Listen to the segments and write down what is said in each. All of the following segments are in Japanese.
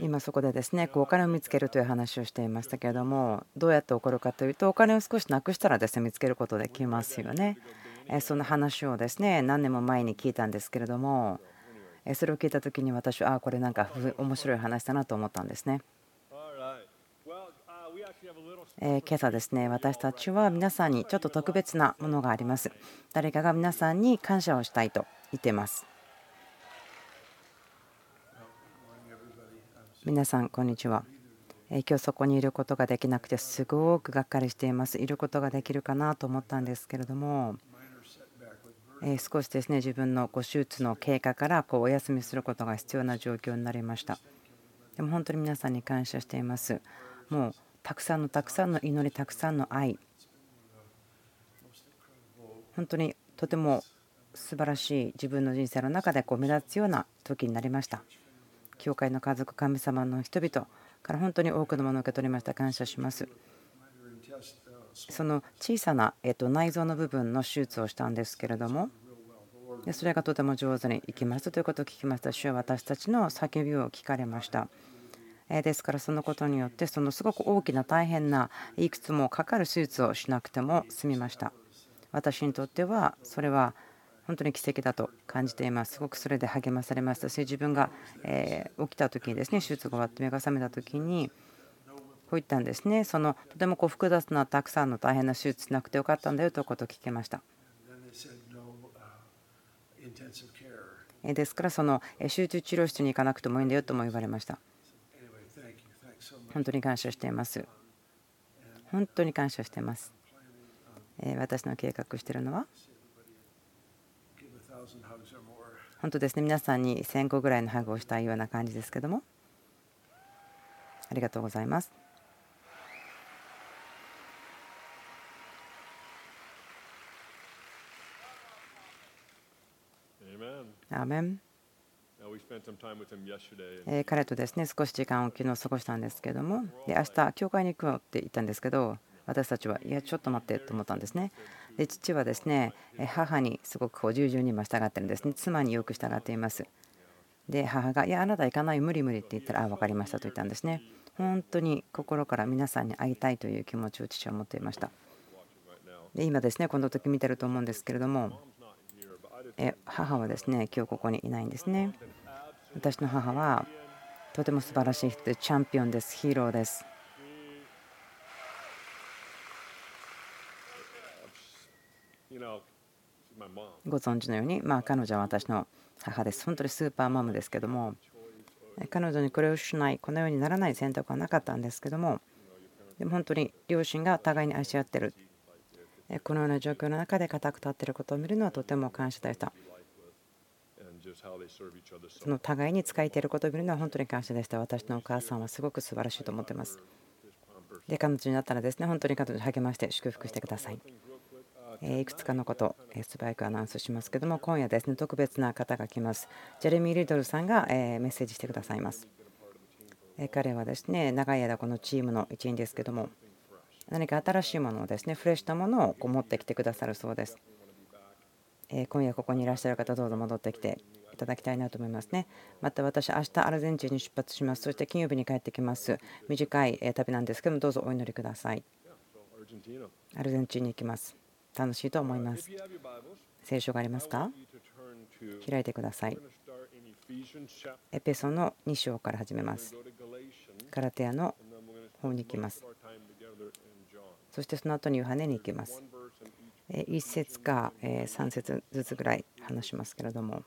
今そこでですねこうお金を見つけるという話をしていましたけれどもどうやって起こるかというとお金を少しなくしたらですね見つけることできますよね。その話をですね何年も前に聞いたんですけれどもそれを聞いた時に私はあこれなんか面白い話だなと思ったんですね。今朝ですね私たちは皆さんにちょっと特別なものがあります誰かが皆さんに感謝をしたいと言っています皆さんこんにちは。今日そこにいることができなくてすごくがっかりしています。いることができるかなと思ったんですけれども少しですね自分のご手術の経過からこうお休みすることが必要な状況になりました。でも本当に皆さんに感謝しています。もうたくさんのたくさんの祈りたくさんの愛。本当にとても素晴らしい自分の人生の中でこう目立つような時になりました。教会の家族神様の人々から本当に多くのものを受け取りました。感謝します。その小さな、えと内臓の部分の手術をしたんですけれどもそれがとても上手にいきましたということを聞きました。主は私たちの叫びを聞かれました。ですからそのことによってそのすごく大きな大変ないくつもかかる手術をしなくても済みました。私にとってはそれは本当に奇跡だと感じています。すごくそれで励まされましたし自分が起きた時にですね手術が終わって目が覚めた時にこう言ったんですね。そのとてもこう複雑なたくさんの大変な手術しなくてよかったんだよということを聞きました。ですからその集中治療室に行かなくてもいいんだよとも言われました。本当に感謝しています。本当に感謝しています。私の計画しているのは本当ですね。皆さんに1000個ぐらいのハグをしたいような感じですけども。ありがとうございます。アーメン彼とですね少し時間を昨日過ごしたんですけども。で明日教会に行くよって言ったんですけど私たちはいやちょっと待ってと思ったんですね。で父はですね母にすごくこう従順に今従ってるんですね。妻によく従っています。で母が「いやあなた行かない無理無理」って言ったら「あ分かりました」と言ったんですね。本当に心から皆さんに会いたいという気持ちを父は持っていました。で今ですねこの時見てると思うんですけれどもえ母はですね今日ここにいないんですね。私の母はとても素晴らしい人でチャンピオンですヒーローです。ご存知のように、まあ、彼女は私の母です本当にスーパーマムですけども彼女にこれをしないこのようにならない選択はなかったんですけどもでも本当に両親が互いに愛し合ってるこのような状況の中で固く立っていることを見るのはとても感謝でした。その互いに使いていることを見るのは本当に感謝でした。私のお母さんはすごく素晴らしいと思っています。で、彼女になったらですね、本当に彼女に励まして祝福してください。いくつかのこと、素早くアナウンスしますけども、今夜ですね、特別な方が来ます。ジェレミー・リドルさんがメッセージしてくださいます。彼はですね、長い間このチームの一員ですけども、何か新しいものをですね、フレッシュなものをこう持ってきてくださるそうです。今夜ここにいらっしゃる方、どうぞ戻ってきていただきたいなと思いますね。また私、明日アルゼンチンに出発します。そして金曜日に帰ってきます。短い旅なんですけども、どうぞお祈りください。アルゼンチンに行きます。楽しいと思います。聖書がありますか？開いてください。エペソの2章から始めます。カラテアの方に行きます。そしてその後にヨハネに行きます。1節か3節ずつぐらい話しますけれども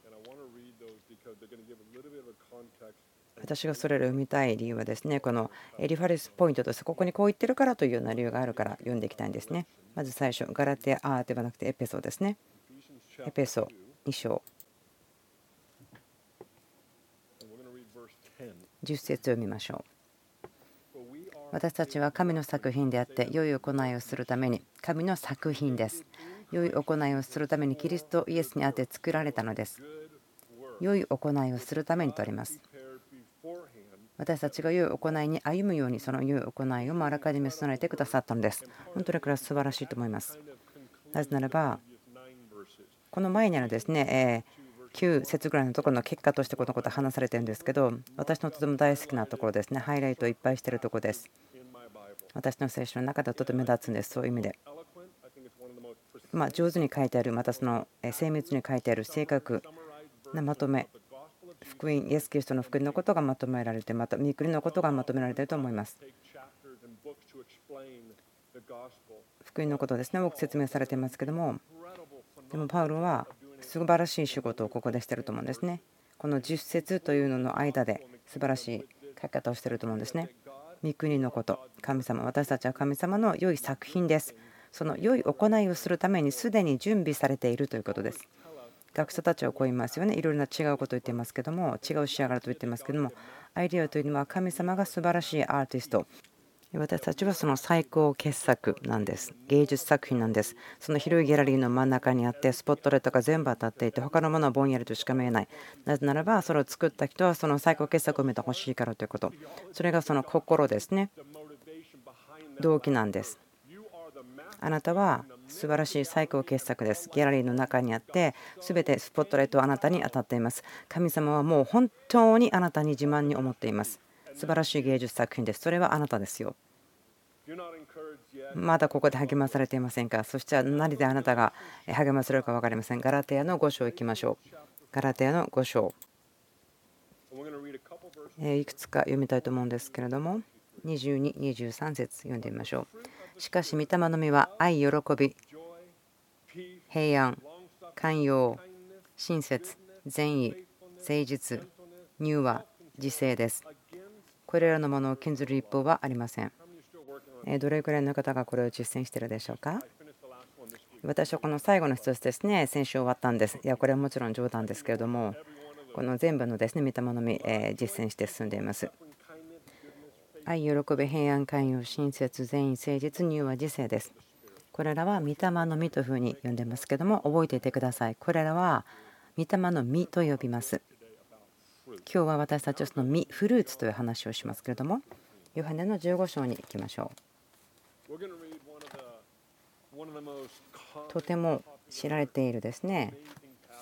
私がそれを読みたい理由はですねこのエリファレスポイントとしてここにこう言ってるからというような理由があるから読んでいきたいんですね。まず最初ガラテアではなくてエペソですね。エペソ2章。10節を読みましょう。私たちは神の作品であって良い行いをするために神の作品です。良い行いをするためにキリストイエスにあって作られたのです。良い行いをするためにとあります。私たちが良い行いに歩むようにその良い行いをあらかじめ備えてくださったのです。本当にこれは素晴らしいと思います。なぜならばこの前にあるですねえ9節ぐらいのところの結果としてこのこと話されてるんですけど私のとても大好きなところですねハイライトをいっぱいしてるところです。私の聖書の中ではとても目立つんですそういう意味で。ま上手に書いてあるまたその精密に書いてある正確なまとめ。福音イエス・キリストの福音のことがまとめられてまた御国のことがまとめられていると思います。福音のことですね多く説明されていますけどもでもパウロは素晴らしい仕事をここでしてると思うんですね。この10節というのの間で素晴らしい書き方をしてると思うんですね。御国のこと神様私たちは神様の良い作品です。その良い行いをするためにすでに準備されているということです。学者たちはこう言いますよねいろいろな違うことを言っていますけども違う仕上がると言ってますけどもアイデアというのは神様が素晴らしいアーティスト私たちはその最高傑作なんです。芸術作品なんです。その広いギャラリーの真ん中にあって、スポットライトが全部当たっていて、他のものはぼんやりとしか見えない。なぜならば、それを作った人はその最高傑作を見てほしいからということ。それがその心ですね。動機なんです。あなたは素晴らしい最高傑作です。ギャラリーの中にあって、すべてスポットライトはあなたに当たっています。神様はもう本当にあなたに自慢に思っています。素晴らしい芸術作品です。それはあなたですよ。まだここで励まされていませんか？そして何であなたが励まされるか分かりません。ガラテヤの5章いきましょう。ガラテヤの5章。いくつか読みたいと思うんですけれども、22、23節読んでみましょう。しかし、御霊の実は愛、喜び、平安、寛容、親切、善意、誠実、乳和、自制です。これらのものを禁ずる立法はありません。どれくらいの方がこれを実践しているでしょうか？私はこの最後の一つですね、先週終わったんです。いや、これはもちろん冗談ですけれども、この全部のですね、見たもの実践して進んでいます。愛、喜び、平安、寛容、親切、善意、誠実、乳和、自制です。これらは御霊の実というふうに呼んでますけども、覚えていてください。これらは御霊の実と呼びます。今日は私たちはその実、フルーツという話をしますけれども、ヨハネの15章に行きましょう。とても知られているですね。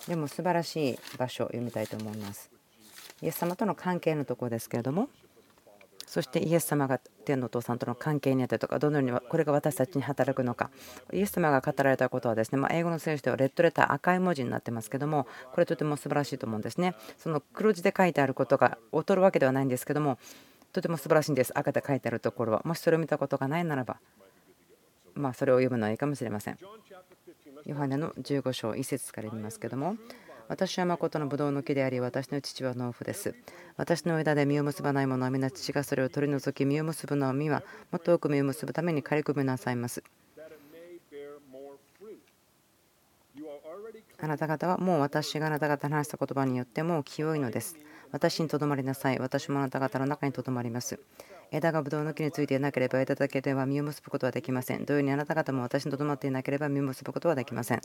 でも素晴らしい場所を読みたいと思います。イエス様との関係のところですけれども、そしてイエス様が天のお父さんとの関係にあったりとか、どのようにこれが私たちに働くのか、イエス様が語られたことはですね、ま英語の聖書ではレッドレター赤い文字になってますけども、これとても素晴らしいと思うんですね。その黒字で書いてあることが劣るわけではないんですけども、とても素晴らしいんです。赤で書いてあるところは。もしそれを見たことがないならば、まあ、それを読むのはいいかもしれません。ヨハネの15章1節から読みますけども、私は誠のぶどうの木であり、私の父は農夫です。私の枝で実を結ばないものは皆父がそれを取り除き、実を結ぶのは実はもっと多く実を結ぶために刈り込みなさいます。あなた方はもう私があなた方に話した言葉によっても清いのです。私にとどまりなさい。私もあなた方の中にとどまります。枝がブドウの木についていなければ枝だけでは実を結ぶことはできません。同様にあなた方も私にとどまっていなければ実を結ぶことはできません。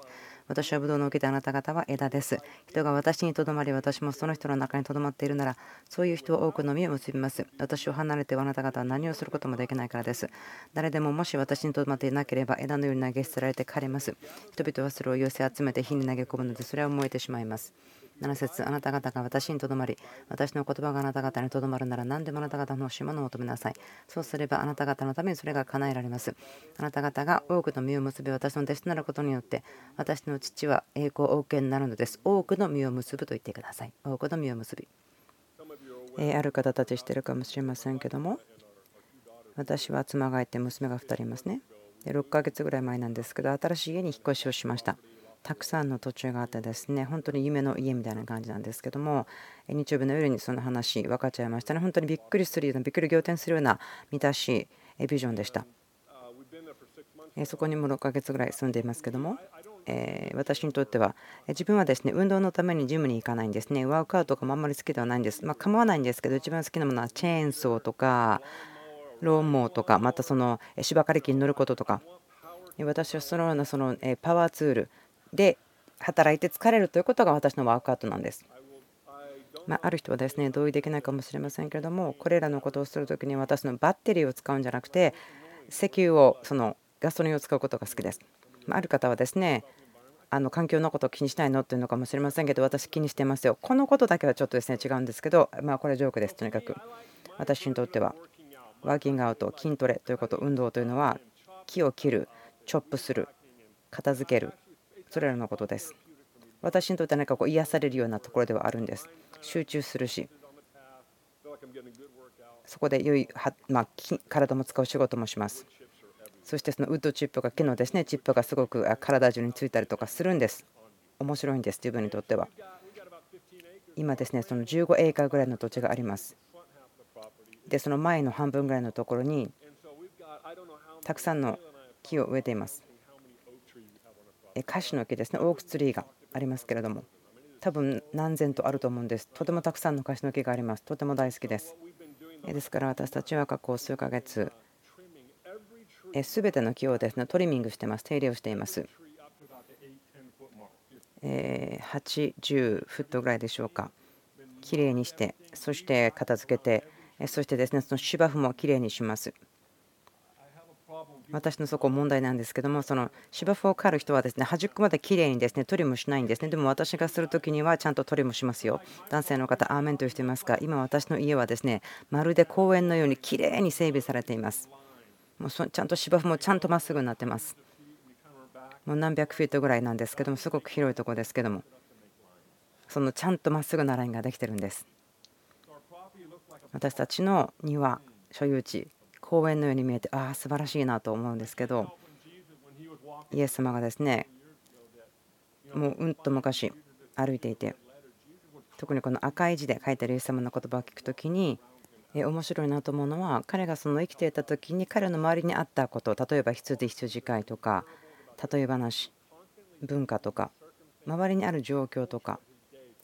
私はブドウの木であなた方は枝です。人が私にとどまり私もその人の中にとどまっているならそういう人は多くの実を結びます。私を離れてはあなた方は何をすることもできないからです。誰でももし私にとどまっていなければ枝のように投げ捨てられて枯れます。人々はそれを寄せ集めて火に投げ込むのでそれは燃えてしまいます。7節あなた方が私にとどまり、私の言葉があなた方にとどまるなら何でもあなた方の欲しいものを求めなさい。そうすればあなた方のためにそれが叶えられます。あなた方が多くの実を結び、私の弟子となることによって、私の父は栄光を受けになるのです。多くの実を結ぶと言ってください。多くの実を結び。えある方たちしてるかもしれませんけども、私は妻がいて娘が2人いますね。6ヶ月ぐらい前なんですけど、新しい家に引っ越しをしました。たくさんの土地があってですね本当に夢の家みたいな感じなんですけども日曜日の夜にその話分かっちゃいましたね。本当にびっくりするようなびっくり仰天するような満たしビジョンでした。そこにも6ヶ月ぐらい住んでいますけどもえ私にとっては自分はですね運動のためにジムに行かないんですね。ワークアウトとかもあんまり好きではないんです。まあ構わないんですけど一番好きなものはチェーンソーとかローモーとかまたその芝刈り機に乗ることとか。私はそのようなそのパワーツールで働いて疲れるということが私のワークアウトなんです。まあ、る人はですね同意できないかもしれませんけれどもこれらのことをする時に私のバッテリーを使うんじゃなくて石油をそのガソリンを使うことが好きです。まあ、る方はですねあの環境のことを気にしないのっていうのかもしれませんけど私気にしてますよこのことだけはちょっとですね違うんですけどまあこれはジョークですとにかく私にとってはワーキングアウト筋トレということ運動というのは木を切るチョップする片付けるそれらのことです。私にとって何かこう癒されるようなところではあるんです。集中するしそこで良いま、体も使う仕事もします。そしてそのウッドチップが木のですね。チップがすごく体中についたりとかするんです。面白いんです自分にとっては。今ですねその15エーカーぐらいの土地があります。でその前の半分ぐらいのところにたくさんの木を植えています。カシの木ですね。オークツリーがありますけれども。多分何千とあると思うんです。とてもたくさんのカシの木があります。とても大好きです。ですから私たちは過去数ヶ月すべての木をですね。トリミングしてます。手入れをしています。80フットぐらいでしょうか。きれいにしてそして片付けてそしてですねその芝生もきれいにします。私のそこ問題なんですけどもその芝生を刈る人はですね端っこまできれいにですねトリムしないんですね。でも私がする時にはちゃんとトリムしますよ。男性の方アーメンと言っていますが今私の家はですねまるで公園のようにきれいに整備されています。もうちゃんと芝生もちゃんとまっすぐになってます。もう何百フィートぐらいなんですけどもすごく広いところですけどもそのちゃんとまっすぐなラインができてるんです。私たちの庭所有地公園のように見えてああ素晴らしいなと思うんですけどイエス様がですねもううんと昔歩いていて特にこの赤い字で書いてあるイエス様の言葉を聞く時に面白いなと思うのは彼がその生きていた時に彼の周りにあったこと例えば羊羊飼いとか例え話文化とか周りにある状況とか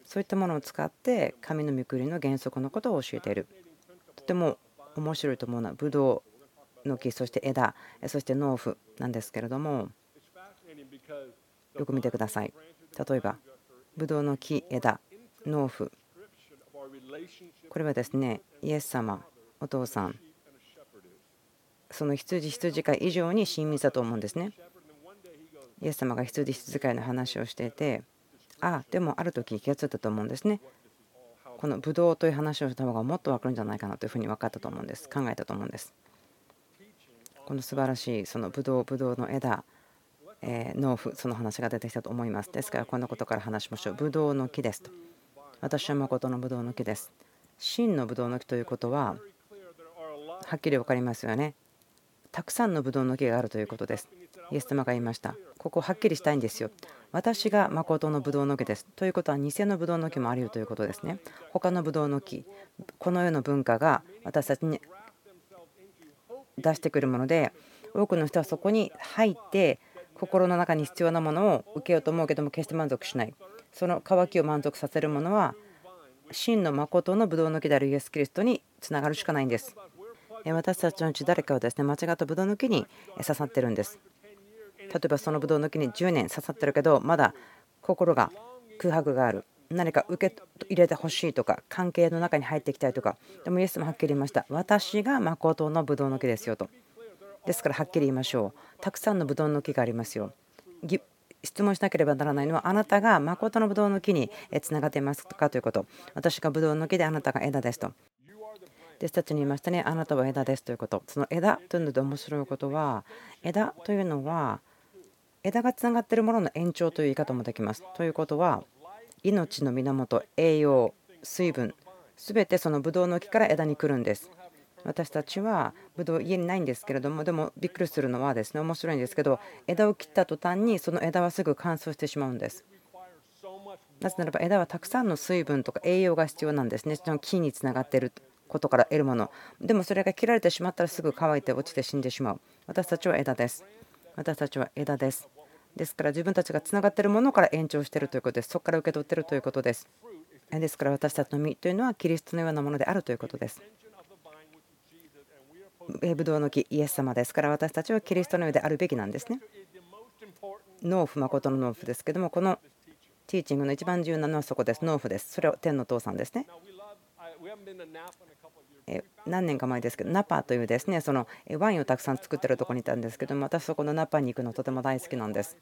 そういったものを使って神の御国の原則のことを教えている。とても面白いと思うのはブドウの木そして枝そして農夫なんですけれどもよく見てください。例えばブドウの木枝農夫。これはですねイエス様お父さんその羊羊飼い以上に親密だと思うんですね。イエス様が羊羊飼いの話をしていてああでもある時気が付いたと思うんですね。このブドウという話をした方がもっと分かるんじゃないかなというふうに分かったと思うんです。考えたと思うんです。この素晴らしいそのブドウブドウの枝え農夫その話が出てきたと思います。ですからこんなことから話しましょう。ブドウの木ですと。私は誠のブドウの木です。真のブドウの木ということははっきり分かりますよね。たくさんのブドウの木があるということです。イエス様が言いましたここはっきりしたいんですよ私が誠のブドウの木です。ということは偽のブドウの木もあり得るということですね。他のブドウの木、この世の文化が私たちに出してくるもので、多くの人はそこに入って心の中に必要なものを受けようと思うけども決して満足しない。その渇きを満足させるものは真の誠のブドウの木であるイエス・キリストにつながるしかないんです。私たちのうち誰かはですね間違ったブドウの木に刺さってるんです。例えばそのブドウの木に10年刺さってるけどまだ心が空白がある。何か受け入れてほしいとか関係の中に入っていきたいとか。でもイエスもはっきり言いました。私が誠のブドウの木ですよと。ですからはっきり言いましょう。たくさんのブドウの木がありますよ。質問しなければならないのはあなたが誠のブドウの木につながっていますかということ。私がブドウの木であなたが枝ですと。弟子たちに言いましたね。あなたは枝ですということ。その枝というので面白いことは枝というのは枝がつながっているものの延長という言い方もできます。ということは命の源栄養水分すべてそのブドウの木から枝に来るんです。私たちはブドウ家にないんですけれどもでもびっくりするのはですね面白いんですけど枝を切った途端にその枝はすぐ乾燥してしまうんです。なぜならば枝はたくさんの水分とか栄養が必要なんですね。その木につながっていることから得るもの。でもそれが切られてしまったらすぐ乾いて落ちて死んでしまう。私たちは枝です。私たちは枝です。ですから自分たちがつながっているものから延長しているということです。そこから受け取っているということです。ですから私たちの実というのはキリストのようなものであるということです。ブドウの木、イエス様ですから私たちはキリストのようであるべきなんですね。農夫、誠の農夫ですけども、このティーチングの一番重要なのはそこです。農夫です。それは天の父さんですね。何年か前ですけどナパというですねそのワインをたくさん作ってるとこにいたんですけども私そこのナパに行くのとても大好きなんです。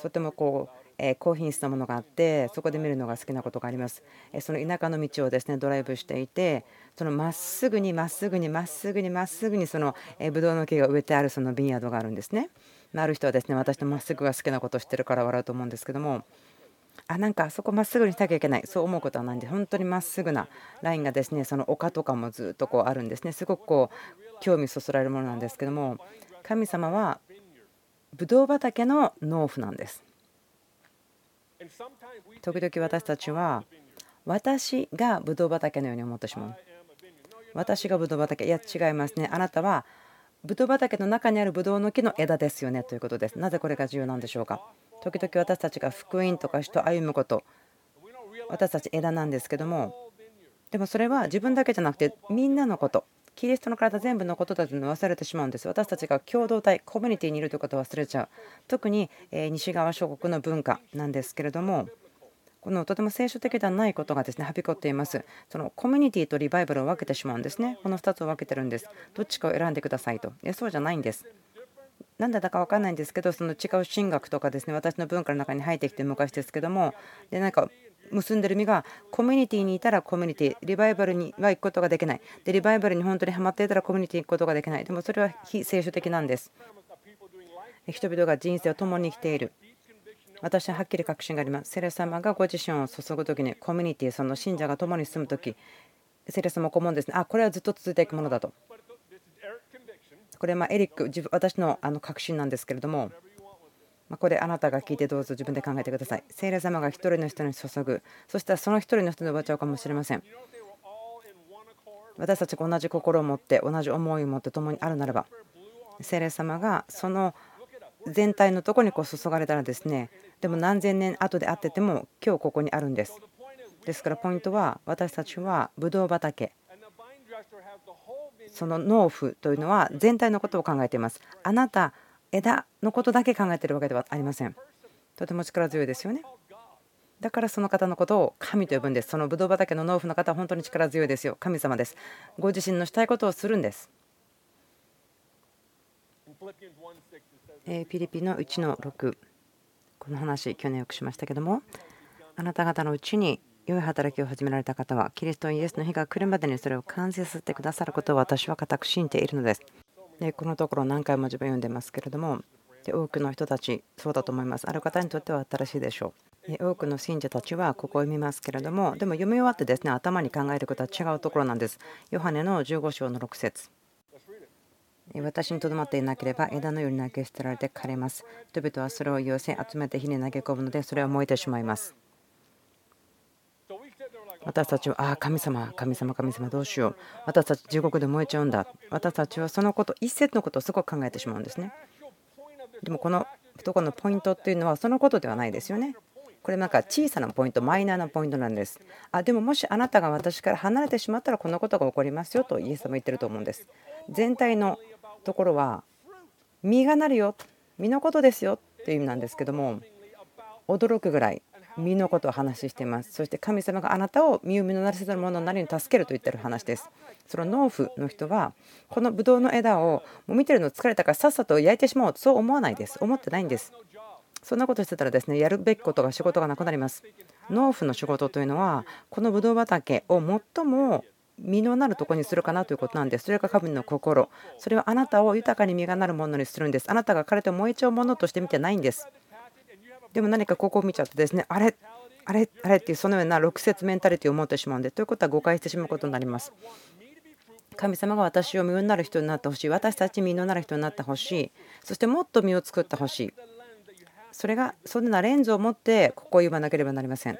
とてもこうえ高品質なものがあってそこで見るのが好きなことがあります。その田舎の道をですねドライブしていてそのまっすぐにまっすぐにまっすぐにまっすぐにそのブドウの木が植えてあるそのビンヤードがあるんですね。ある人はですね私のまっすぐが好きなことを知ってるから笑うと思うんですけどもあなんかあそこまっすぐにしなきゃいけない。そう思うことはないんで本当にまっすぐなラインがですねその丘とかもずっとこうあるんですね。すごくこう興味そそられるものなんですけども神様はブドウ畑の農夫なんです。時々私たちは私がブドウ畑のように思ってしまう。私がブドウ畑いや違いますね。あなたはブドウ畑の中にあるブドウの木の枝ですよねということです。なぜこれが重要なんでしょうか？時々私たちが福音とか人歩むこと。私たち枝なんですけども。でもそれは自分だけじゃなくてみんなのこと。キリストの体全部のことだというのを忘れてしまうんです私たちが共同体コミュニティにいるということを忘れちゃう。特に西側諸国の文化なんですけれども。このとても聖書的ではないことがですねはびこっています。そのコミュニティとリバイバルを分けてしまうんですね。この2つを分けてるんです。どっちかを選んでくださいと。いそうじゃないんです。なんでだか分かんないんですけどその違う神学とかですね私の文化の中に入ってきて昔ですけどもでなんか結んでる意味がコミュニティにいたらコミュニティリバイバルには行くことができない。でリバイバルに本当にハマっていたらコミュニティに行くことができない。でもそれは非聖書的なんです。人々が人生を共に生きている。私ははっきり確信がありますセレ様がご自身を注ぐ時にコミュニティその信者が共に住む時セレ様は思うんですねあこれはずっと続いていくものだとこれはエリック私のあの確信なんですけれどもまこれあなたが聞いてどうぞ自分で考えてください。聖霊様が一人の人に注ぐ、そしたらその一人の人に奪っちゃうかもしれません。私たちが同じ心を持って同じ思いを持って共にあるならば聖霊様がその全体のとこにこう注がれたらですねでも何千年後で会ってても今日ここにあるんです。ですからポイントは私たちはブドウ畑。その農夫というのは全体のことを考えています。あなた枝のことだけ考えているわけではありません。とても力強いですよね。だからその方のことを神と呼ぶんです。そのブドウ畑の農夫の方は本当に力強いですよ。神様です。ご自身のしたいことをするんです。ピリピの1の6この話去年よくしましたけどもあなた方のうちに良い働きを始められた方はキリストイエスの日が来るまでにそれを完成させてくださることを私は固く信じているのです。でこのところ何回も自分読んでますけれどもで多くの人たちそうだと思います。ある方にとっては新しいでしょう。多くの信者たちはここを読みますけれどもでも読み終わってですね頭に考えることは違うところなんです。ヨハネの15章の6節。私にとどまっていなければ枝のように投げ捨てられて枯れます。人々はそれを寄せ集めて火に投げ込むのでそれは燃えてしまいます。私たちは、ああ、神様、神様、神様、どうしよう。私たち地獄で燃えちゃうんだ。私たちはそのこと、一節のことをすごく考えてしまうんですね。でもこのとこのポイントっていうのはそのことではないですよね。これなんか小さなポイント、マイナーなポイントなんです。あでももしあなたが私から離れてしまったらこんなことが起こりますよとイエス様言ってると思うんです。全体のところは実がなるよ、実のことですよっていう意味なんですけども驚くぐらい身のことを話しています。そして神様があなたを身を身のなりせざる者なりに助けると言ってる話です。その農夫の人はこのブドウの枝をもう見てるの疲れたからさっさと焼いてしまおうそう思わないです。思ってないんです。そんなことしてたらですねやるべきことが仕事がなくなります。農夫の仕事というのはこのブドウ畑を最も実のなるとこにするかなということなんです。それが神の心。それはあなたを豊かに実がなるものにするんです。あなたが彼と燃えちゃうものとして見てないんです。でも何かここを見ちゃってですねあれあれあれっていうそのような6節メンタリティを持ってしまうんでということは誤解してしまうことになります神様が私を身になる人になってほしい私たち身になる人になってほしいそしてもっと身を作ってほしいそれがそんなレンズを持ってここを言わなければなりません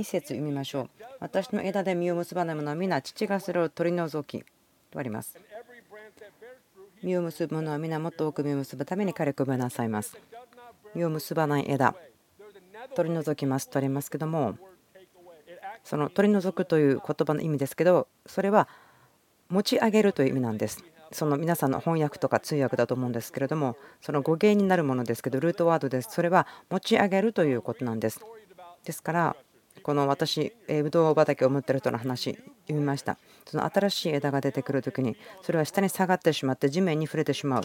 2節読みましょう。私の枝で実を結ばないものは皆父がそれを取り除きとあります。実を結ぶものは皆もっと多く実を結ぶために彼をめなさいます。実を結ばない枝取り除きますとありますけどもその取り除くという言葉の意味ですけどそれは持ち上げるという意味なんです。その皆さんの翻訳とか通訳だと思うんですけれどもその語源になるものですけどルートワードです。それは持ち上げるということなんです。ですからこの私ブドウ畑を持ってる人の話読みました。その新しい枝が出てくる時にそれは下に下がってしまって地面に触れてしまう。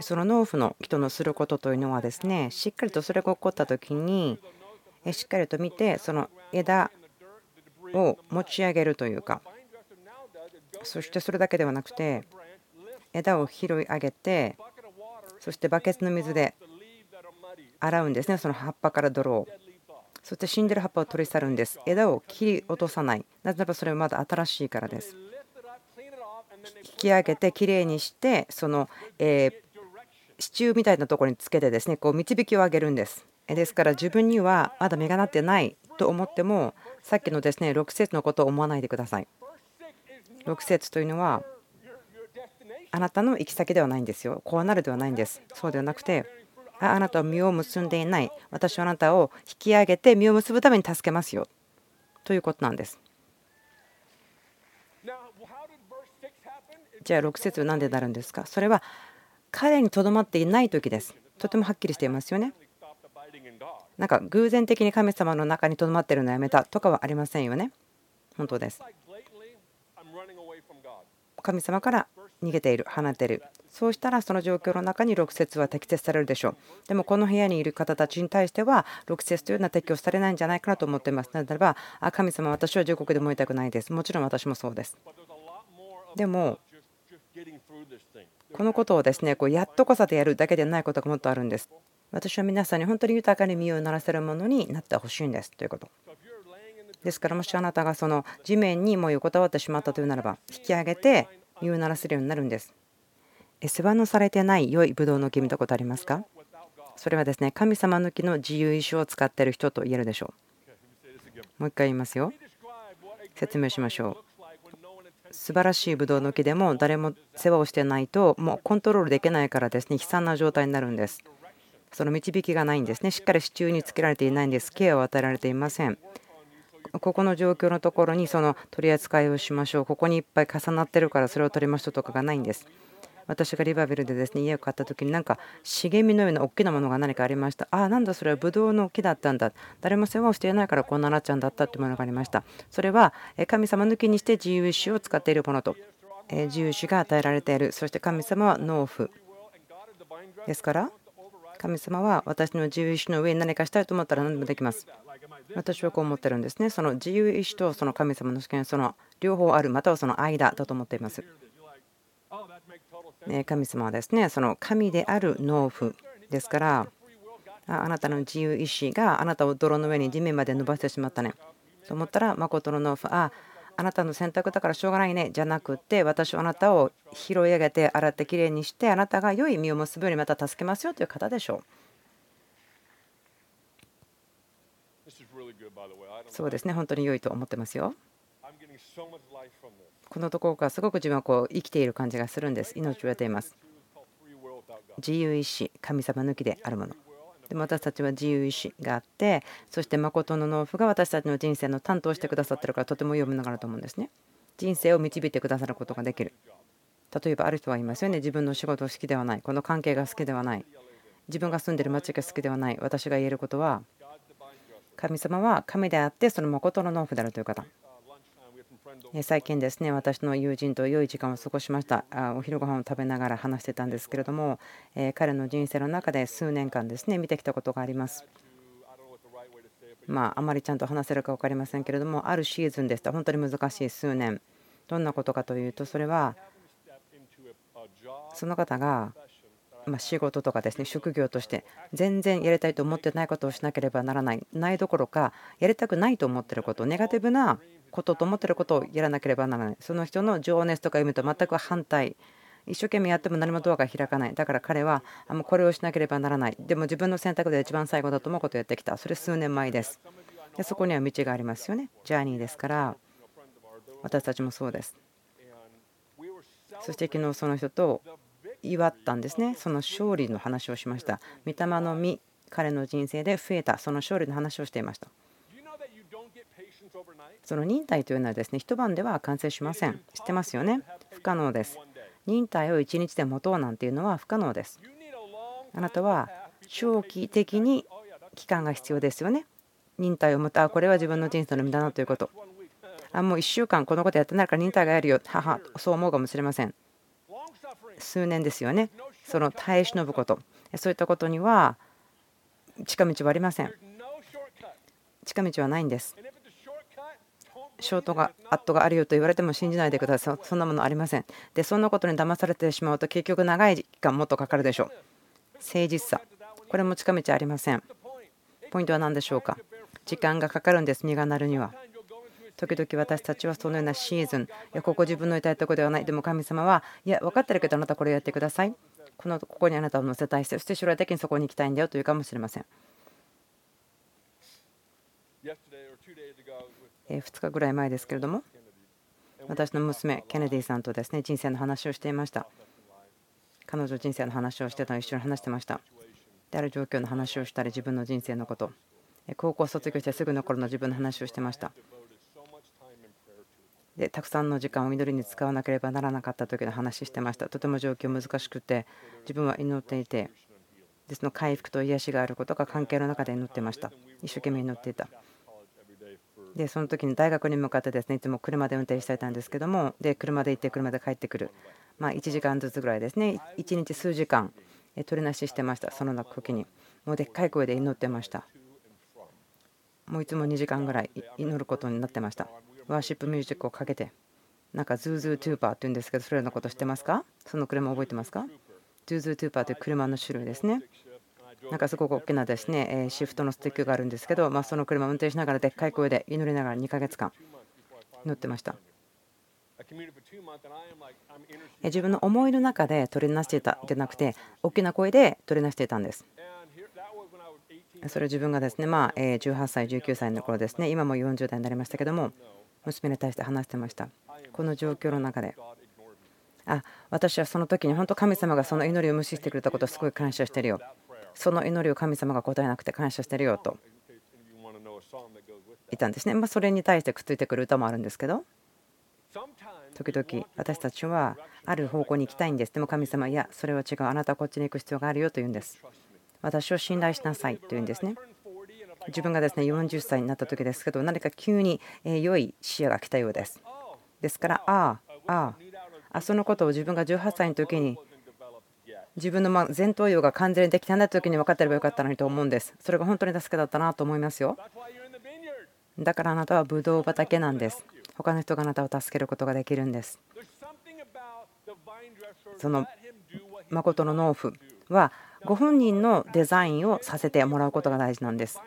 その農夫の人のすることというのはですねしっかりとそれが起こった時にしっかりと見てその枝を持ち上げるというかそしてそれだけではなくて枝を拾い上げてそしてバケツの水で洗うんですねその葉っぱから泥を。そして死んでる葉っぱを取り去るんです。枝を切り落とさない。なぜならばそれはまだ新しいからです。引き上げてきれいにしてそのえ支柱みたいなところにつけてですねこう導きを上げるんです。ですから自分にはまだ実がなってないと思ってもさっきのですね6節のことを思わないでください。6節というのはあなたの行き先ではないんですよ。こうなるではないんです。そうではなくてあなたは実を結んでいない。私はあなたを引き上げて実を結ぶために助けますよということなんです。じゃあ6節は何でなるんですか？それは彼にとどまっていない時です。とてもはっきりしていますよね。なんか偶然的に神様の中にとどまってるのやめた。とかはありませんよね。本当です。神様から逃げている放っている。そうしたらその状況の中に6節は適切されるでしょう。でもこの部屋にいる方たちに対しては6節というのは適用されないんじゃないかなと思っています。なぜならばあ神様私は地獄で燃えたくないです。もちろん私もそうです。でもこのことをですねこうやっとこさでやるだけでないことがもっとあるんです。私は皆さんに本当に豊かに身を鳴らせるものになってほしいんです。ということ。ですからもしあなたがその地面にもう横たわってしまったというならば引き上げて身を鳴らせるようになるんです。世話のされてない良いブドウの木見たことありますか？それはですね神様抜きの自由意志を使っている人と言えるでしょう。もう一回言いますよ。説明しましょう。素晴らしいブドウの木でも誰も世話をしてないともうコントロールできないからですね悲惨な状態になるんです。その導きがないんですね。しっかり支柱につけられていないんです。ケアを与えられていません。ここの状況のところにその取り扱いをしましょう。ここにいっぱい重なってるからそれを取りましょうとかがないんです。私がリバビルでですね家を買った時になんか茂みのような大きなものが何かありました。ああなんだそれはブドウの木だったんだ。誰も世話をしていないからこんななっちゃうんだったっていうものがありました。それは神様抜きにして自由意志を使っているものと。自由意志が与えられている。そして神様は農夫。ですから神様は私の自由意志の上に何かしたいと思ったら何でもできます。私はこう思ってるんですね。その自由意志とその神様の主権その両方あるまたはその間だと思っています。神様はですねその神である農夫ですからあなたの自由意志があなたを泥の上に地面まで伸ばしてしまったね。と思ったら誠の農夫ああなたの選択だからしょうがないねじゃなくて私はあなたを拾い上げて洗ってきれいにしてあなたが良い実を結ぶようにまた助けますよという方でしょう。そうですね本当に良いと思ってますよこのところからすごく自分はこう生きている感じがするんです。命を得ています。自由意志神様抜きであるもの。でも私たちは自由意志があってそして誠の農夫が私たちの人生の担当してくださってるからとても読むのかなと思うんですね。人生を導いてくださることができる。例えばある人は言いますよね。自分の仕事を好きではない。この関係が好きではない。自分が住んでる町が好きではない。私が言えることは神様は神であってその誠の農夫であるという方。最近ですね私の友人と良い時間を過ごしました。お昼ご飯を食べながら話してたんですけれども彼の人生の中で数年間ですね見てきたことがあります。まああまりちゃんと話せるか分かりませんけれどもあるシーズンでした。本当に難しい数年。どんなことかというとそれはその方がま仕事とかですね職業として全然やりたいと思ってないことをしなければならない。ないどころかやりたくないと思ってること。ネガティブなことと思ってることをやらなければならない。その人の情熱とか夢と全く反対。一生懸命やっても何もドアが開かない。だから彼はもうこれをしなければならない。でも自分の選択で一番最後だと思うことをやってきた。それ数年前です。でそこには道がありますよね。ジャーニーですから。私たちもそうです。そして昨日その人と祝ったんですね。その勝利の話をしました。御霊の実彼の人生で増えた。その勝利の話をしていました。その忍耐というのはですね一晩では完成しません。知ってますよね？不可能です。忍耐を一日で持とうなんていうのは不可能です。あなたは長期的に期間が必要ですよね？忍耐を持ったこれは自分の人生の身だなということ。あもう1週間このことやってないから忍耐がやるよ。ははそう思うかもしれません。数年ですよね？その耐え忍ぶこと。そういったことには近道はありません。近道はないんですショートがアットがあるよと言われても信じないでください。そんなものありません。でそんなことに騙されてしまうと結局長い時間もっとかかるでしょう。誠実さ。これも近道ありません。ポイントは何でしょうか。時間がかかるんです。実がなるには。時々私たちはそのようなシーズン。いやここ自分のいたいとこではない。でも神様はいや分かってるけどあなたこれやってください。このここにあなたを乗せたいそして将来的にそこに行きたいんだよというかもしれません。2日ぐらい前ですけれども私の娘ケネディさんとですね人生の話をしていました。彼女人生の話をしてたのを一緒に話してました。である状況の話をしたり自分の人生のこと高校卒業してすぐの頃の自分の話をしてました。でたくさんの時間を祈りに使わなければならなかった時の話してました。とても状況難しくて自分は祈っていてでその回復と癒しがあることが関係の中で祈ってました。一生懸命祈っていた。でその時に大学に向かってですねいつも車で運転していたんですけどもで車で行って車で帰ってくる。まあ1時間ずつぐらいですね。1日数時間取りなししてました。その時に。もうでっかい声で祈ってました。もういつも2時間ぐらい祈ることになってました。 worship music をかけて。なんかいすゞトゥルーパーって言うんですけどそれらのこと知ってますか？その車覚えてますか？いすゞトゥルーパーという車の種類ですね。なんかすごく大きなですねシフトのスティックがあるんですけど、まあ、その車を運転しながらでっかい声で祈りながら2ヶ月間乗ってました。自分の思いの中で取りなしていたじゃなくて大きな声で取りなしていたんです。それ自分がですねまあ18歳19歳の頃ですね今も40代になりましたけども娘に対して話してました。この状況の中で。あ私はその時に本当神様がその祈りを無視してくれたことをすごい感謝してるよ。その祈りを神様が答えなくて感謝してるよと言ったんですね。まあ、それに対してくっついてくる歌もあるんですけど時々私たちはある方向に行きたいんです。でも神様いやそれは違うあなたはこっちに行く必要があるよと言うんです。私を信頼しなさいと言うんですね。自分がですね40歳になった時ですけど何か急に良い視野が来たようです。ですからああああそのことを自分が18歳の時に自分のま前頭葉が完全にできてない時に分かってればよかったのにと思うんです。それが本当に助けだったなと思いますよ。だからあなたはブドウ畑なんです。他の人があなたを助けることができるんです。その誠の農夫はご本人のデザインをさせてもらうことが大事なんです。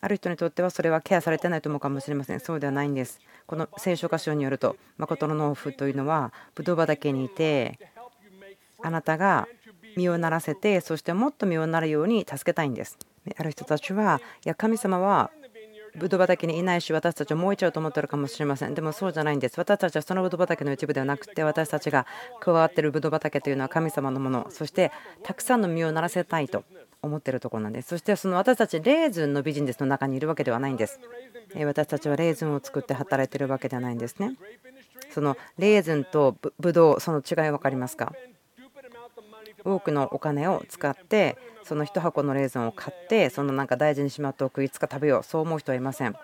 ある人にとってはそれはケアされてないと思うかもしれません。そうではないんです。この聖書箇所によると、誠の農夫というのは、ブドウ畑にいて、あなたが身をならせてそしてもっと身をなるように助けたいんです。ある人たちはいや神様はブドウ畑にいないし私たちは燃えちゃうと思ってるかもしれません。でもそうじゃないんです。私たちはそのブドウ畑の一部ではなくて私たちが加わっているブドウ畑というのは神様のもの。そしてたくさんの実をならせたいと思っているところなんです。そしてその私たちレーズンのビジネスの中にいるわけではないんです。私たちはレーズンを作って働いているわけではないんですね。そのレーズンとブドウその違い分かりますか？多くのお金を使ってその1箱のレーズンを買ってそのなんか大事にしまっておくいつか食べようそう思う人はいません。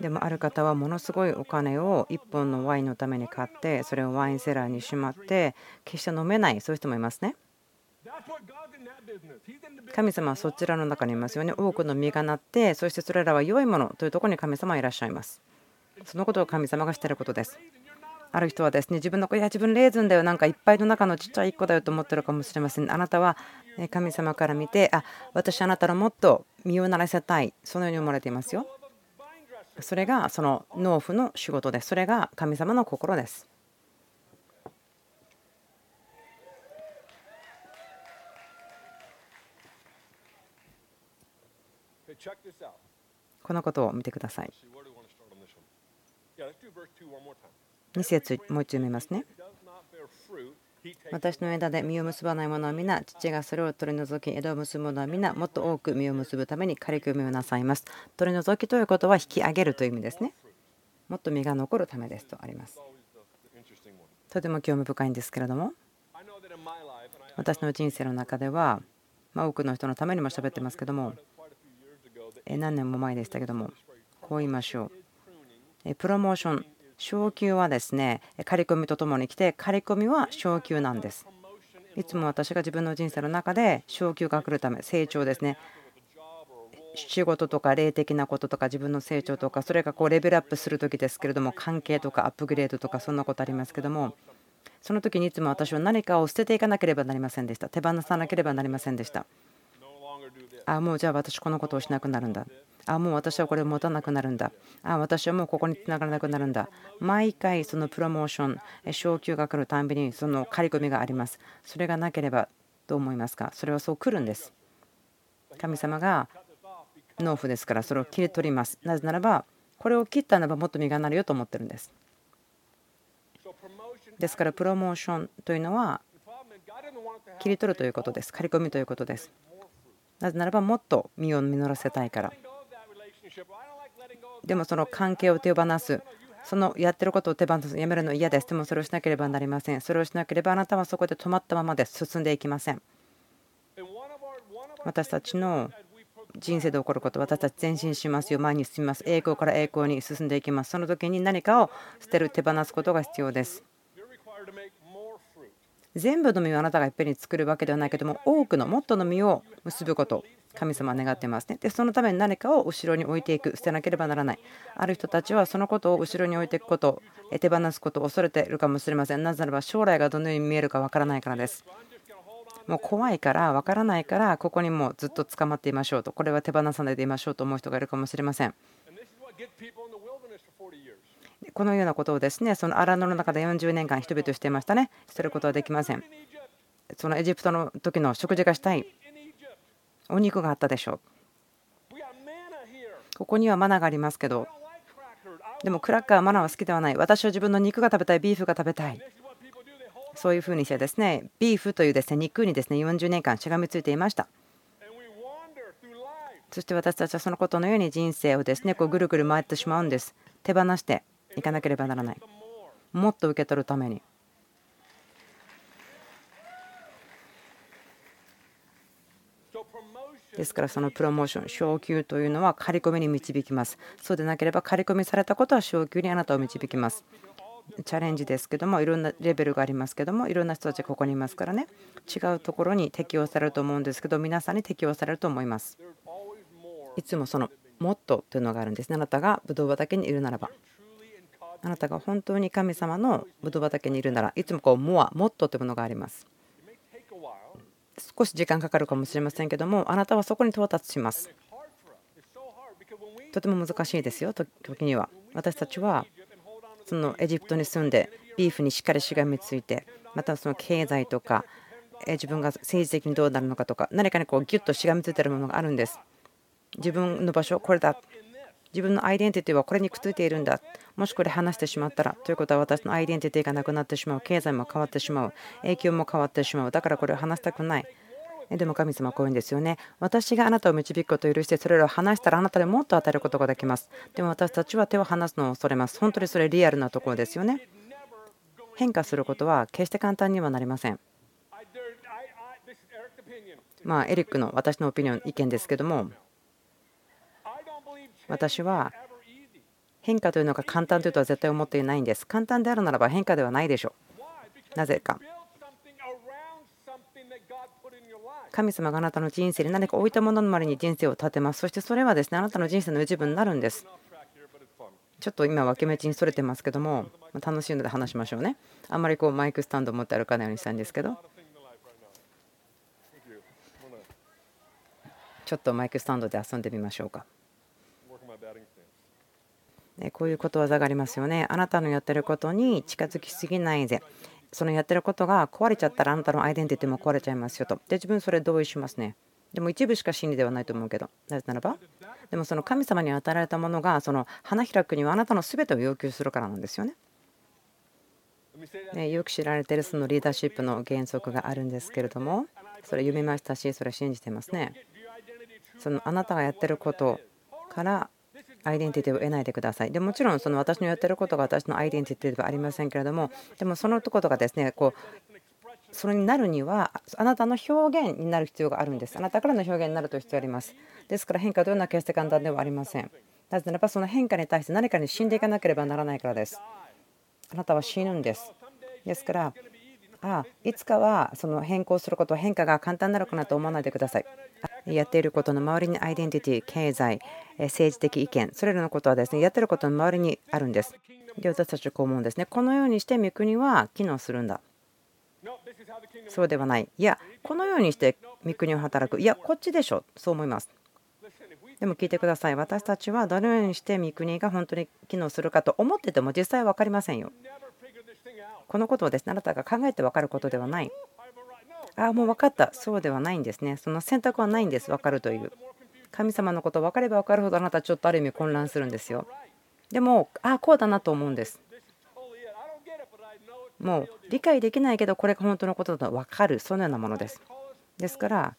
でもある方はものすごいお金を1本のワインのために買ってそれをワインセラーにしまって決して飲めないそういう人もいますね。神様はそちらの中にいますよね。多くの実がなってそしてそれらは良いものというところに神様はいらっしゃいます。そのことを神様がしていることです。ある人はですね自分の子いや自分レーズンだよなんかいっぱいの中のちっちゃい1個だよと思ってるかもしれません。あなたは神様から見てあ私あなたのもっと身をならせたい。そのように思われていますよ。それがその農夫の仕事です。それが神様の心です。このことを見てください。2節もう一度読みますね。私の枝で実を結ばない者は皆、父がそれを取り除き、枝を結ぶ者は皆、もっと多く実を結ぶために刈り込みをなさいます。取り除きということは引き上げるという意味ですね。もっと実が残るためですとあります。とても興味深いんですけれども、私の人生の中では、ま多くの人のためにも喋ってますけども、何年も前でしたけども、こう言いましょう。プロモーション昇給はですね刈り込みとともに来て刈り込みは昇給なんです。いつも私が自分の人生の中で昇級が来るため成長ですね。仕事とか霊的なこととか自分の成長とかそれがこうレベルアップする時ですけれども関係とかアップグレードとかそんなことありますけどもその時にいつも私は何かを捨てていかなければなりませんでした。手放さなければなりませんでした。ああもうじゃあ私このことをしなくなるんだ。あもう私はこれを持たなくなるんだ。あ私はもうここにつながらなくなるんだ。毎回そのプロモーション昇給が来るたんびにその刈り込みがあります。それがなければどう思いますか？それはそう来るんです。神様が農夫ですからそれを切り取ります。なぜならばこれを切ったならばもっと実がなるよと思ってるんです。ですからプロモーションというのは切り取るということです。刈り込みということです。なぜならばもっと実を実らせたいから。でもその関係を手放す。そのやってることを手放すやめるの嫌ですでもそれをしなければなりません。それをしなければあなたはそこで止まったままで進んでいきません。私たちの人生で起こること私たち前進しますよ。前に進みます。栄光から栄光に進んでいきます。その時に何かを捨てる手放すことが必要です。全部の実をあなたがいっぺんに作るわけではないけども多くのもっとの実を結ぶこと神様願ってますね。でそのために何かを後ろに置いていく。捨てなければならない。ある人たちはそのことを後ろに置いていくこと。手放すことを恐れているかもしれません。なぜならば将来がどのように見えるかわからないからです。もう怖いからわからないからここにもずっと捕まっていましょうと。これは手放さないでいましょうと思う人がいるかもしれません。このようなことをですねその荒野の中で40年間人々していましたね。捨てることはできません。そのエジプトの時の食事がしたい。お肉があったでしょう。ここにはマナがありますけどでもクラッカーマナは好きではない。私は自分の肉が食べたいビーフが食べたい。そういうふうにしてですねビーフというですね肉にですね40年間しがみついていました。そして私たちはそのことのように人生をですねこうぐるぐる回ってしまうんです。手放していかなければならない。もっと受け取るためにですからそのプロモーション昇給というのは刈り込みに導きます。そうでなければ刈り込みされたことは昇給にあなたを導きます。チャレンジですけどもいろんなレベルがありますけどもいろんな人たちがここにいますからね。違うところに適用されると思うんですけど皆さんに適用されると思います。いつもそのもっとというのがあるんですね。あなたがブドウ畑にいるならば。あなたが本当に神様のブドウ畑にいるならいつもこうモアもっとというものがあります。少し時間かかるかもしれませんけどもあなたはそこに到達します。とても難しいですよ時には。私たちはそのエジプトに住んでビーフにしっかりしがみついてまたその経済とか自分が政治的にどうなるのかとか何かにこうギュッとしがみついてるものがあるんです。自分の場所これだ。自分のアイデンティティはこれにくっついているんだもしこれ話してしまったらということは私のアイデンティティがなくなってしまう経済も変わってしまう影響も変わってしまうだからこれを話したくないでも神様はこういうんですよね。私があなたを導くことを許して、それらを話したらあなたでもっと与えることができます。でも私たちは手を離すのを恐れます。本当にそれリアルなところですよね。変化することは決して簡単にはなりません。まあ、エリックの私のオピニオン、意見ですけども、私は変化というのが簡単というとは絶対思っていないんです。簡単であるならば変化ではないでしょう。なぜか。神様があなたの人生に何か置いたものの周りに人生を立てます。そしてそれはですねあなたの人生の一部になるんです。ちょっと今分け道にそれてますけども楽しいので話しましょうね。あんまりこうマイクスタンド持って歩かないようにしたいんですけど。ちょっとマイクスタンドで遊んでみましょうか。こういうことわざがありますよね。あなたのやってることに近づきすぎないで。そのやってることが壊れちゃったらあなたのアイデンティティも壊れちゃいますよと。で、自分それ同意しますね。でも一部しか真理ではないと思うけど、なぜならば、でもその神様に与えられたものが、その花開くにはあなたの全てを要求するからなんですよね。ねよく知られているそのリーダーシップの原則があるんですけれども、それ読みましたし、それ信じてますね。そのあなたがやってることからアイデンティティを得ないでください。でもちろんその私のやってることが私のアイデンティティではありませんけれどもでもそのことがですねこうそれになるにはあなたの表現になる必要があるんです。あなたからの表現になると必要があります。ですから変化というのは決して簡単ではありません。なぜならばその変化に対して何かに死んでいかなければならないからです。あなたは死ぬんです。ですからあいつかはその変更すること変化が簡単なのかなと思わないでください。やっていることの周りにアイデンティティ経済政治的意見それらのことはですねやってることの周りにあるんです。で私たちはこう思うんですね。このようにして御国は機能するんだ。そうではない。いやこのようにして御国を働く。いやこっちでしょ。そう思います。でも聞いてください。私たちはどのようにして御国が本当に機能するかと思ってても実際分かりませんよ。このことをですねあなたが考えて分かることではない。ああもう分かった。そうではないんですね。その選択はないんです。分かるという。神様のこと分かれば分かるほどあなたちょっとある意味混乱するんですよ。でもああこうだなと思うんです。もう理解できないけどこれが本当のことだと分かる。そのようなものです。ですから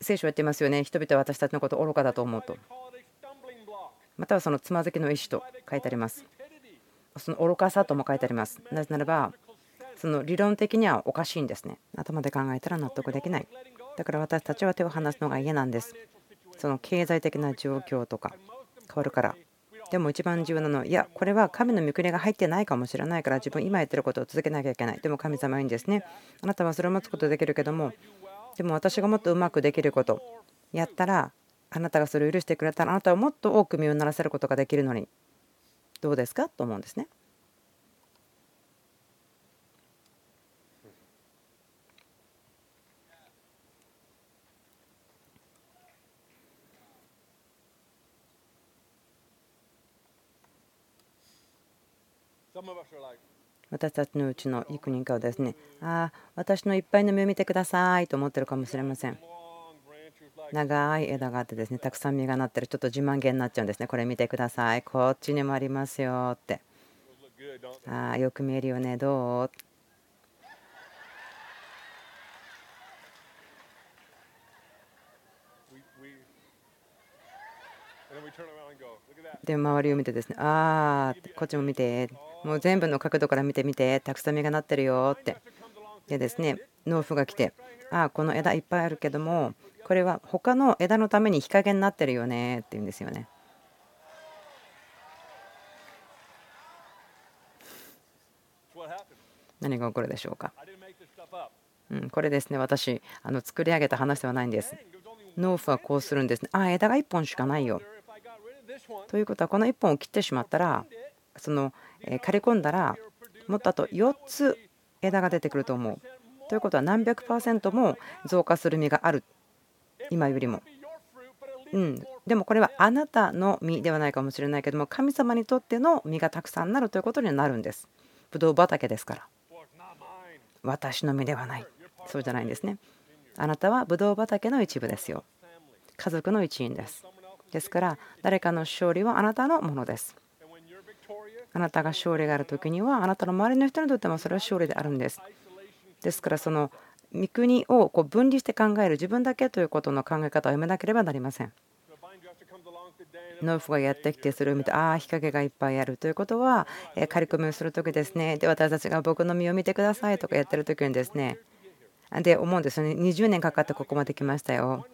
聖書は言ってますよね。人々は私たちのことを愚かだと思うと。またはそのつまずきの意思と書いてあります。その愚かさとも書いてあります。なぜならばその理論的にはおかしいんですね。頭で考えたら納得できない。だから私たちは手を離すのが嫌なんです。その経済的な状況とか変わるから。でも一番重要なのはいやこれは神の御国が入ってないかもしれないから自分今やってることを続けなきゃいけない。でも神様はいいんですね。あなたはそれを持つことできるけどもでも私がもっとうまくできることやったらあなたがそれを許してくれたらあなたはもっと多く身を鳴らせることができるのに。どうですか？と思うんですね。私たちのうちの幾人かはですね、ああ、私のいっぱいの実を見てくださいと思ってるかもしれません。長い枝があってですね、たくさん実がなってる、ちょっと自慢げになっちゃうんですね。これ見てください。こっちにもありますよって。ああ、よく見えるよね、どう？で周りを見てですねああこっちも見てもう全部の角度から見てみてたくさん実がなってるよってでですね農夫が来てああこの枝いっぱいあるけどもこれは他の枝のために日陰になってるよねって言うんですよね。何が起こるでしょうか、うん、これですね私あの作り上げた話ではないんです農夫はこうするんですねああ枝が1本しかないよということはこの1本を切ってしまったらその刈り込んだらもっとあと4つ枝が出てくると思う。ということは何百パーセントも増加する実がある今よりも。うん、でもこれはあなたの実ではないかもしれないけども神様にとっての実がたくさんなるということになるんです。ブドウ畑ですから。私の実ではない。そうじゃないんですね。あなたはブドウ畑の一部ですよ。家族の一員です。ですから誰かの勝利はあなたのものです。あなたが勝利がある時にはあなたの周りの人にとってもそれは勝利であるんです。ですからその御国をこう分離して考える自分だけということの考え方をやめなければなりません。農夫がやってきてそれを見てああ日陰がいっぱいあるということは刈り込みをする時ですね。で私たちが僕の身を見てくださいとかやってる時にですねで思うんですよね。20年かかってここまで来ましたよ。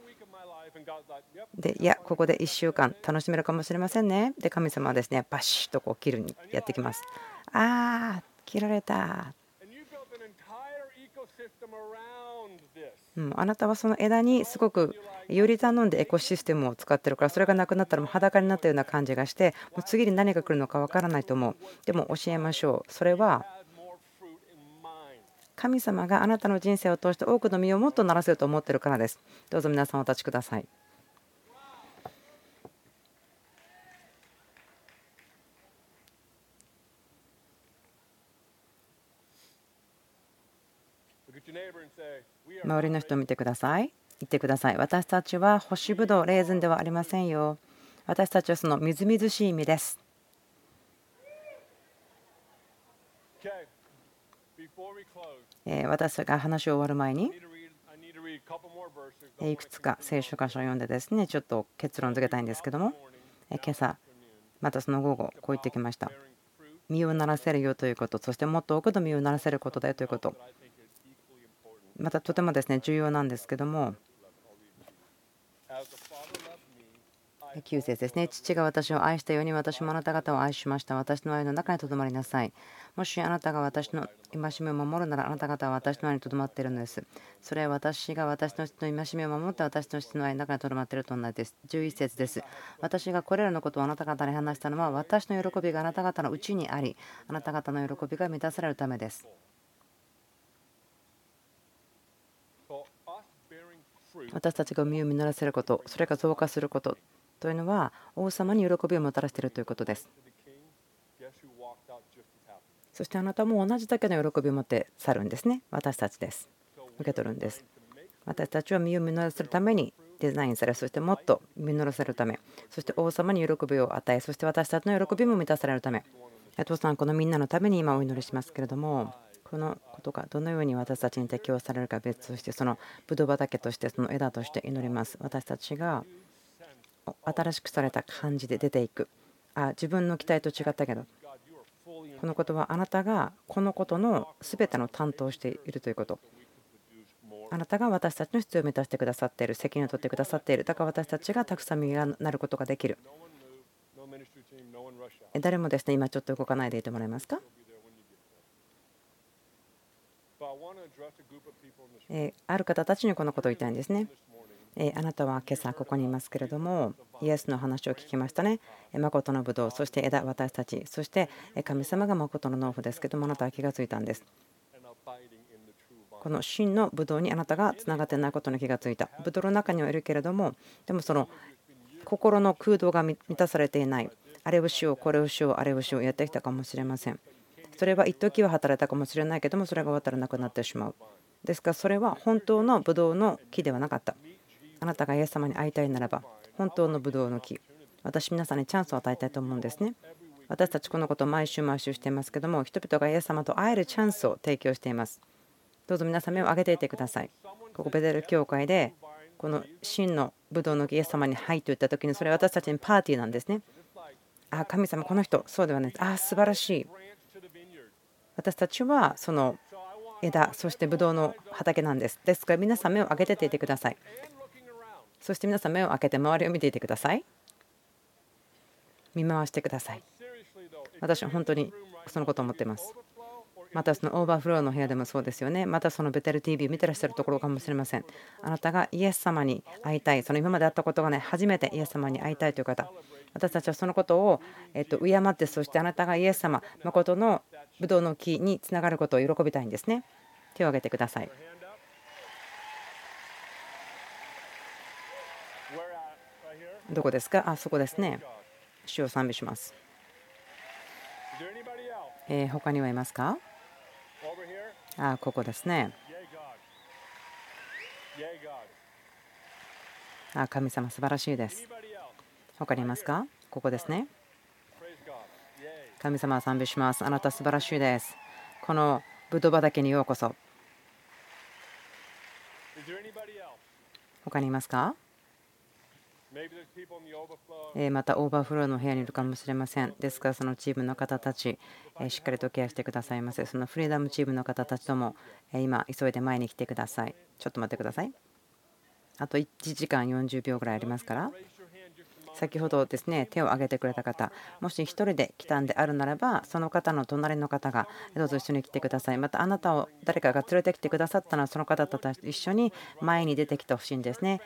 でいやここで1週間楽しめるかもしれませんね。で神様はですねバシッとこう切るにやってきます。ああ切られたうん、あなたはその枝にすごくより頼んでエコシステムを使ってるからそれがなくなったらもう裸になったような感じがしてもう次に何が来るのか分からないと思うでも教えましょう。それは神様があなたの人生を通して多くの実をもっとならせると思ってるからです。どうぞ皆さんお立ちください。周りの人を見てください。言ってください。私たちは干しぶどう、レーズンではありませんよ。私たちはそのみずみずしい実です。私が話を終わる前にいくつか聖書箇所を読んでですねちょっと結論付けたいんですけども今朝またその午後こう言ってきました身をならせるよということそしてもっと多くの身をならせることだよということまたとてもですね重要なんですけども9節ですね。父が私を愛したように私もあなた方を愛しました。私の愛の中にとどまりなさい。もしあなたが私の戒めを守るならあなた方は私の愛にとどまっているのです。それは私が私の父の戒めを守って私の父の愛の中にとどまっていると同じです。11節です。私がこれらのことをあなた方に話したのは私の喜びがあなた方のうちにあり、あなた方の喜びが満たされるためです。私たちが身を実らせること、それが増加することというのは王様に喜びをもたらしているということです。そしてあなたも同じだけの喜びを持って去るんですね。私たちです。受け取るんです。私たちは身を実らせるためにデザインされ、そしてもっと実らせるため、そして王様に喜びを与え、そして私たちの喜びも満たされるため、父さん、このみんなのために今お祈りしますけれども、このことがどのように私たちに適用されるか別として、そのブドウ畑として、その枝として祈ります。私たちが新しくされた感じで出ていく。あ自分の期待と違ったけどこのことはあなたがこのことの全ての担当しているということ。あなたが私たちの必要を満たしてくださっている責任を取ってくださっている。だから私たちがたくさん実がなることができる。誰もですね今ちょっと動かないでいてもらえますか？ある方たちにこのことを言いたいんですね。あなたは今朝ここにいますけれどもイエスの話を聞きましたね。誠のブドウそして枝私たちそして神様が誠の農夫ですけどもあなたは気がついたんです。この真のブドウにあなたがつながってないことに気がついた。ブドウの中にはいるけれどもでもその心の空洞が満たされていない。あれをしようこれをしようあれをしようやってきたかもしれません。それは一時は働いたかもしれないけどもそれが終わったらなくなってしまう。ですからそれは本当のブドウの木ではなかった。あなたがイエス様に会いたいならば本当のブドウの木私皆さんにチャンスを与えたいと思うんですね。私たちこのことを毎週毎週していますけども人々がイエス様と会えるチャンスを提供しています。どうぞ皆さん目を上げていてください。ここベテル教会でこの真のブドウの木イエス様に「はい」と言った時にそれは私たちにパーティーなんですね。ああ神様この人そうではないあ素晴らしい。私たちはその枝そしてブドウの畑なんです。ですから皆さん目を上げてていてください。そして皆さん目を開けて周りを見ていてください。見回してください。私は本当にそのことを思っています。またそのオーバーフローの部屋でもそうですよね。またそのベテル TV を見てらっしゃるところかもしれません。あなたがイエス様に会いたい。その今まで会ったことがない。初めてイエス様に会いたいという方。私たちはそのことをえっと敬ってそしてあなたがイエス様誠のブドウの木につながることを喜びたいんですね。手を挙げてください。どこですか？あそこですね。主を賛美します。えー、他にはいますか？あここですね。あ神様素晴らしいです。他にいますか？ここですね。神様賛美しますあなた素晴らしいですこのブドウ畑にようこそ他にいますか？またオーバーフローの部屋にいるかもしれません。ですから、そのチームの方たち、しっかりとケアしてくださいませ。そのフリーダムチームの方たちとも、今、急いで前に来てください。ちょっと待ってください。あと1時間40秒ぐらいありますから。先ほどですね手を挙げてくれた方もし1人で来たんであるならばその方の隣の方がどうぞ一緒に来てください。またあなたを誰かが連れてきてくださったのはその方と一緒に前に出てきてほしいんですね。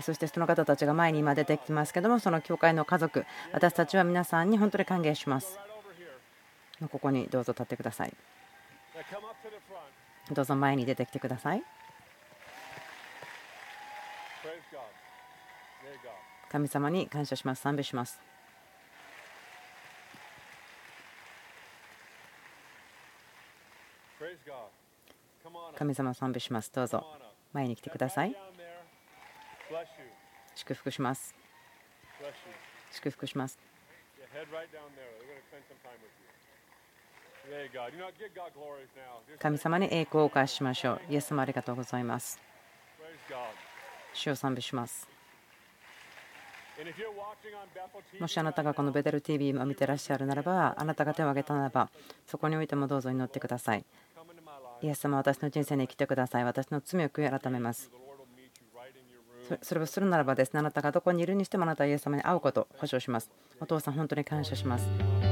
そしてその方たちが前に今出てきてますけどもその教会の家族私たちは皆さんに本当に歓迎します。ここにどうぞ立ってください。どうぞ前に出てきてください。神様に感謝します賛美します神様賛美しますどうぞ前に来てください祝福します。祝福します。神様に栄光をお返しましょう。イエス様ありがとうございます。主を賛美します。もしあなたがこのベテル TV を見てらっしゃるならば、あなたが手を挙げたならば、そこにおいてもどうぞ祈ってください。イエス様、私の人生に来てください。私の罪を悔い改めます。それをするならばですねあなたがどこにいるにしてもあなたはイエス様に会うことを保証しますお父さん本当に感謝します